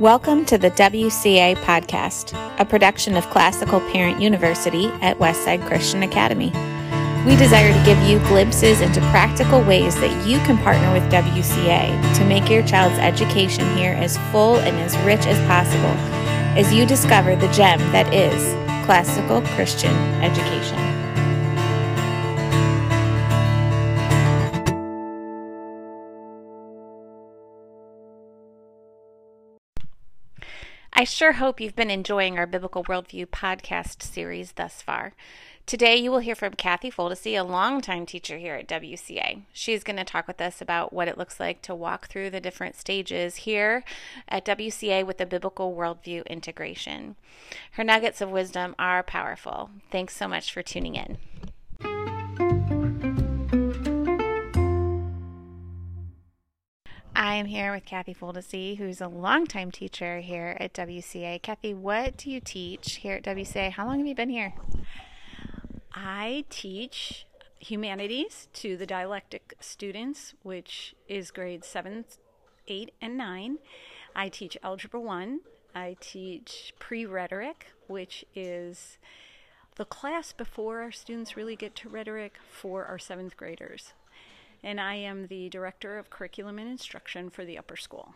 Welcome to the WCA Podcast, a production of Classical Parent University at Westside Christian Academy. We desire to give you glimpses into practical ways that you can partner with WCA to make your child's education here as full and as rich as possible as you discover the gem that is classical Christian education. I sure hope you've been enjoying our Biblical Worldview podcast series thus far. Today, you will hear from Kathy Foldesy, a longtime teacher here at WCA. She's going to talk with us about what it looks like to walk through the different stages here at WCA with the Biblical Worldview integration. Her nuggets of wisdom are powerful. Thanks so much for tuning in. I am here with Kathy Foldesy, who's a longtime teacher here at WCA. Kathy, what do you teach here at WCA? How long have you been here? I teach humanities to the dialectic students, which is grades 7, 8, and 9. I teach Algebra 1. I teach pre rhetoric, which is the class before our students really get to rhetoric for our seventh graders and I am the Director of Curriculum and Instruction for the upper school.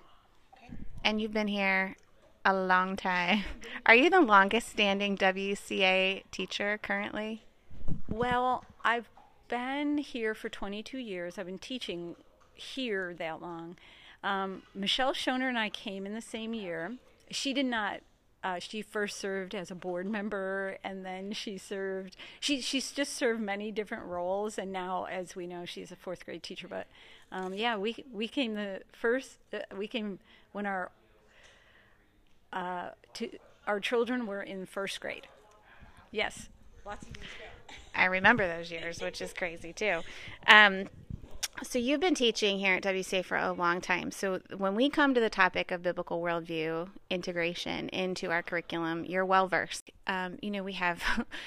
And you've been here a long time. Are you the longest standing WCA teacher currently? Well, I've been here for 22 years. I've been teaching here that long. Um, Michelle Schoner and I came in the same year. She did not uh, she first served as a board member, and then she served. She she's just served many different roles, and now, as we know, she's a fourth grade teacher. But um, yeah, we we came the first. Uh, we came when our uh, to, our children were in first grade. Yes, lots of years ago. I remember those years, which is crazy too. Um, so you've been teaching here at WCA for a long time. So when we come to the topic of biblical worldview integration into our curriculum, you're well versed. Um, you know, we have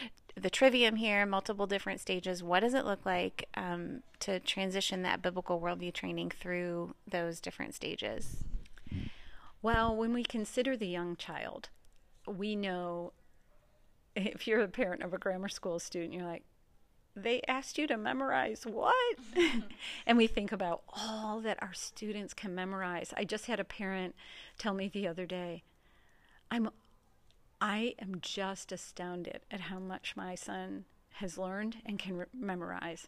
the trivium here, multiple different stages. What does it look like um, to transition that biblical worldview training through those different stages? Well, when we consider the young child, we know if you're a parent of a grammar school student, you're like, they asked you to memorize what? and we think about all that our students can memorize. I just had a parent tell me the other day, I'm I am just astounded at how much my son has learned and can re- memorize.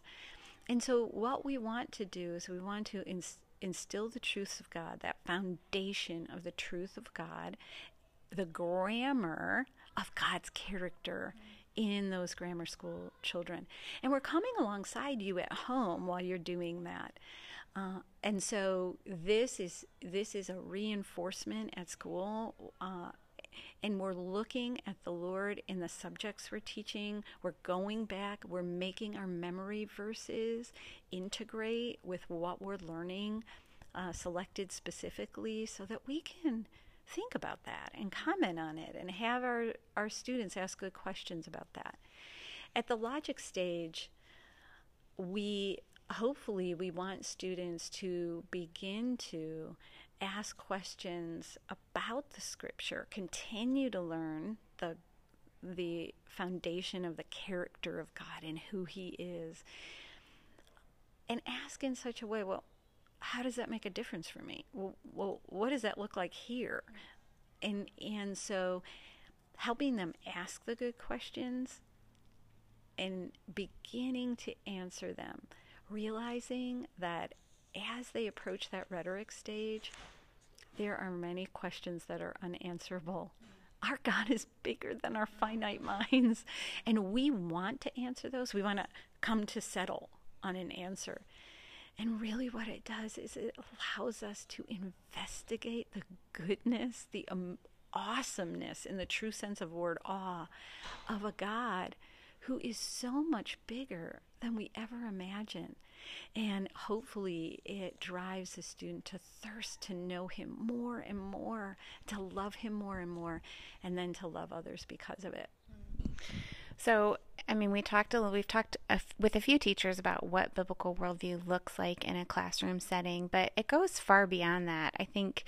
And so what we want to do is we want to ins- instill the truths of God, that foundation of the truth of God, the grammar of God's character. Mm-hmm in those grammar school children. And we're coming alongside you at home while you're doing that. Uh, and so this is this is a reinforcement at school, uh, and we're looking at the Lord in the subjects we're teaching. We're going back. We're making our memory verses integrate with what we're learning, uh, selected specifically, so that we can think about that and comment on it and have our, our students ask good questions about that. At the logic stage, we hopefully we want students to begin to ask questions about the scripture, continue to learn the the foundation of the character of God and who he is. And ask in such a way, well, how does that make a difference for me? Well, well, what does that look like here? And and so helping them ask the good questions and beginning to answer them, realizing that as they approach that rhetoric stage, there are many questions that are unanswerable. Our God is bigger than our finite minds, and we want to answer those. We want to come to settle on an answer. And really, what it does is it allows us to investigate the goodness, the um, awesomeness, in the true sense of word awe, of a God who is so much bigger than we ever imagine. And hopefully, it drives the student to thirst to know him more and more, to love him more and more, and then to love others because of it. So, I mean, we talked a little, we've talked with a few teachers about what biblical worldview looks like in a classroom setting, but it goes far beyond that. I think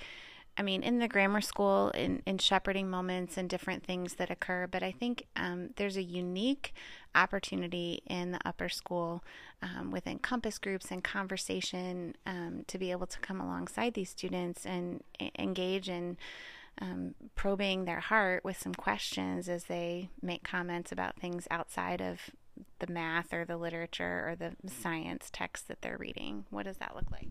I mean, in the grammar school, in, in shepherding moments and different things that occur, but I think um, there's a unique opportunity in the upper school um, within compass groups and conversation um, to be able to come alongside these students and engage in um, probing their heart with some questions as they make comments about things outside of the math or the literature or the science text that they're reading. What does that look like?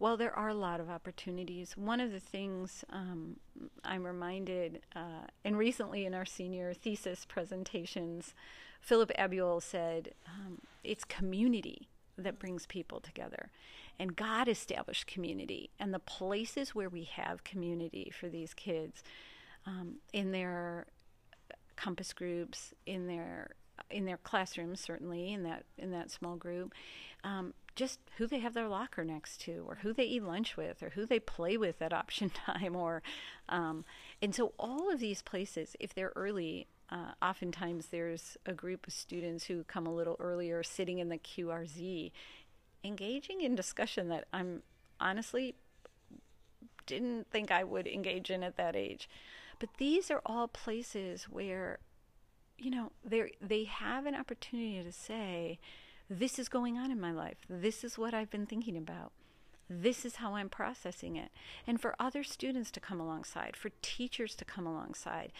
Well, there are a lot of opportunities. One of the things um, I'm reminded, uh, and recently in our senior thesis presentations, Philip Abuel said, um, it's community that brings people together. And God established community. And the places where we have community for these kids, um, in their compass groups, in their in their classrooms, certainly in that in that small group, um, just who they have their locker next to, or who they eat lunch with, or who they play with at option time, or um, and so all of these places, if they're early, uh, oftentimes there's a group of students who come a little earlier, sitting in the QRZ, engaging in discussion that I'm honestly didn't think I would engage in at that age. But these are all places where, you know, they they have an opportunity to say this is going on in my life. This is what I've been thinking about. This is how I'm processing it. And for other students to come alongside, for teachers to come alongside,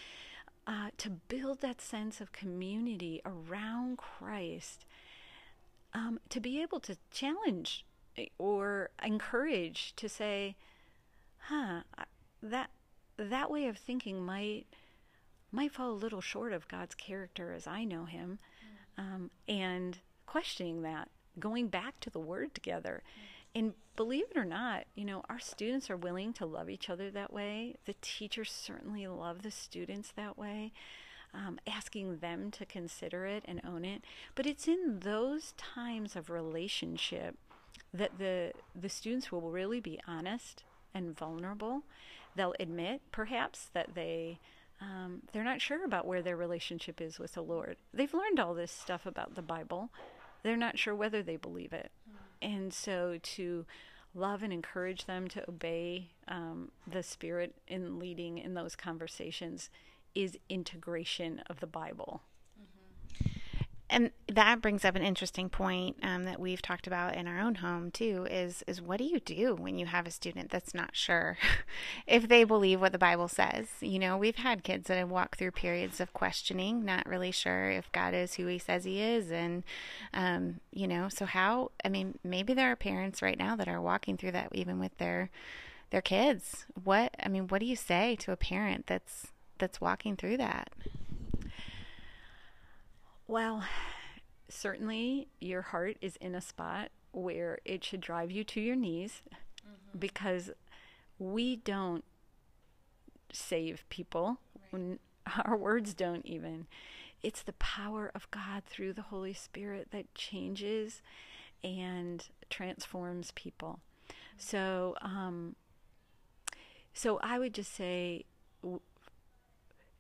uh, to build that sense of community around Christ, um, to be able to challenge or encourage to say, huh, that that way of thinking might might fall a little short of God's character as I know Him, mm. um, and questioning that, going back to the word together. And believe it or not, you know, our students are willing to love each other that way. The teachers certainly love the students that way, um, asking them to consider it and own it. But it's in those times of relationship that the the students will really be honest and vulnerable. They'll admit, perhaps, that they um, they're not sure about where their relationship is with the Lord. They've learned all this stuff about the Bible, they're not sure whether they believe it. And so to love and encourage them to obey um, the Spirit in leading in those conversations is integration of the Bible and that brings up an interesting point um, that we've talked about in our own home too is is what do you do when you have a student that's not sure if they believe what the bible says? You know we've had kids that have walked through periods of questioning not really sure if god is who he says he is and um, you know so how i mean maybe there are parents right now that are walking through that even with their their kids. What i mean what do you say to a parent that's that's walking through that well, certainly your heart is in a spot where it should drive you to your knees mm-hmm. because we don't save people. Right. Our words don't even. It's the power of God through the Holy Spirit that changes and transforms people. Mm-hmm. So, um, so I would just say,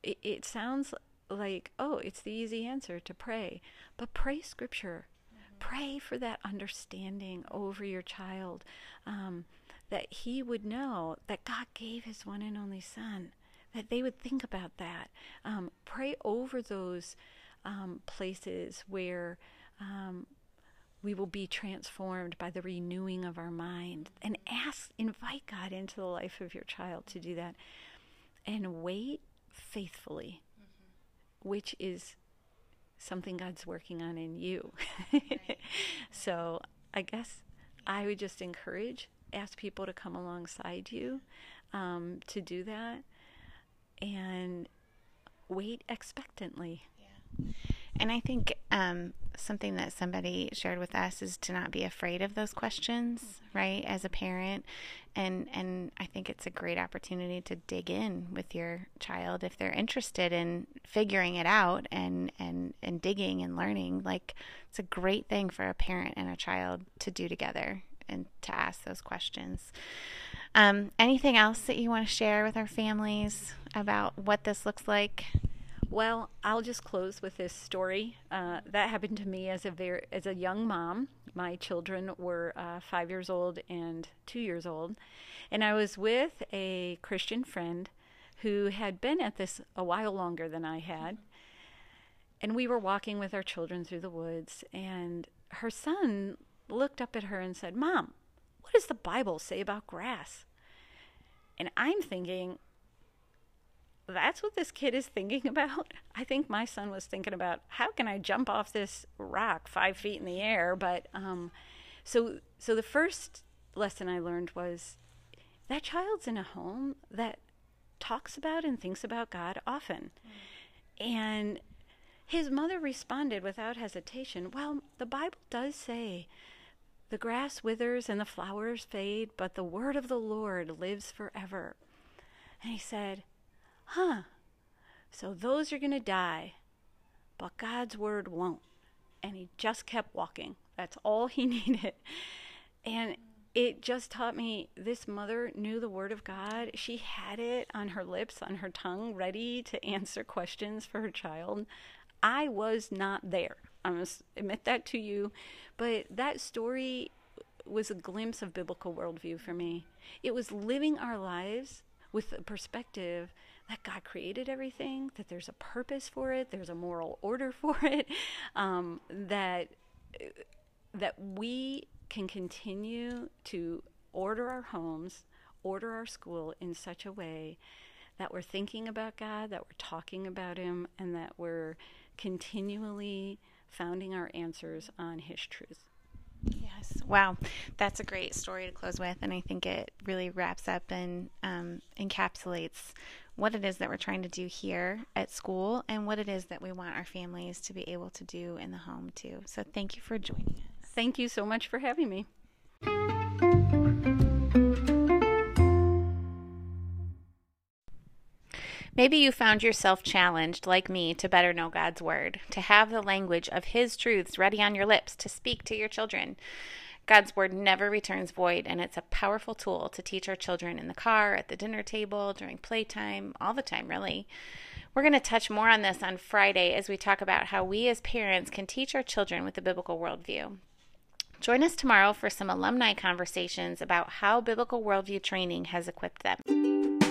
it, it sounds like, oh, it's the easy answer to pray. But pray scripture. Mm-hmm. Pray for that understanding over your child um, that he would know that God gave his one and only son, that they would think about that. Um, pray over those um, places where um, we will be transformed by the renewing of our mind and ask, invite God into the life of your child to do that. And wait faithfully which is something God's working on in you. so I guess I would just encourage, ask people to come alongside you um, to do that and wait expectantly. Yeah. And I think um, something that somebody shared with us is to not be afraid of those questions, right? As a parent, and and I think it's a great opportunity to dig in with your child if they're interested in figuring it out and and and digging and learning. Like it's a great thing for a parent and a child to do together and to ask those questions. Um, anything else that you want to share with our families about what this looks like? Well, I'll just close with this story. Uh, that happened to me as a very as a young mom. My children were uh, five years old and two years old, and I was with a Christian friend who had been at this a while longer than I had. And we were walking with our children through the woods, and her son looked up at her and said, Mom, what does the Bible say about grass? And I'm thinking, that's what this kid is thinking about. I think my son was thinking about how can I jump off this rock five feet in the air. But um, so so the first lesson I learned was that child's in a home that talks about and thinks about God often, mm. and his mother responded without hesitation. Well, the Bible does say. The grass withers and the flowers fade, but the word of the Lord lives forever. And he said, huh, so those are going to die, but God's word won't. And he just kept walking. That's all he needed. And it just taught me this mother knew the word of God. She had it on her lips, on her tongue, ready to answer questions for her child. I was not there. I must admit that to you. But that story was a glimpse of biblical worldview for me. It was living our lives with a perspective that God created everything, that there's a purpose for it, there's a moral order for it, um, that that we can continue to order our homes, order our school in such a way that we're thinking about God, that we're talking about Him, and that we're continually founding our answers on His truth. Yes. Wow. That's a great story to close with. And I think it really wraps up and um, encapsulates what it is that we're trying to do here at school and what it is that we want our families to be able to do in the home too. So thank you for joining us. Thank you so much for having me. Maybe you found yourself challenged, like me, to better know God's Word, to have the language of His truths ready on your lips to speak to your children. God's Word never returns void, and it's a powerful tool to teach our children in the car, at the dinner table, during playtime, all the time, really. We're going to touch more on this on Friday as we talk about how we as parents can teach our children with a biblical worldview. Join us tomorrow for some alumni conversations about how biblical worldview training has equipped them.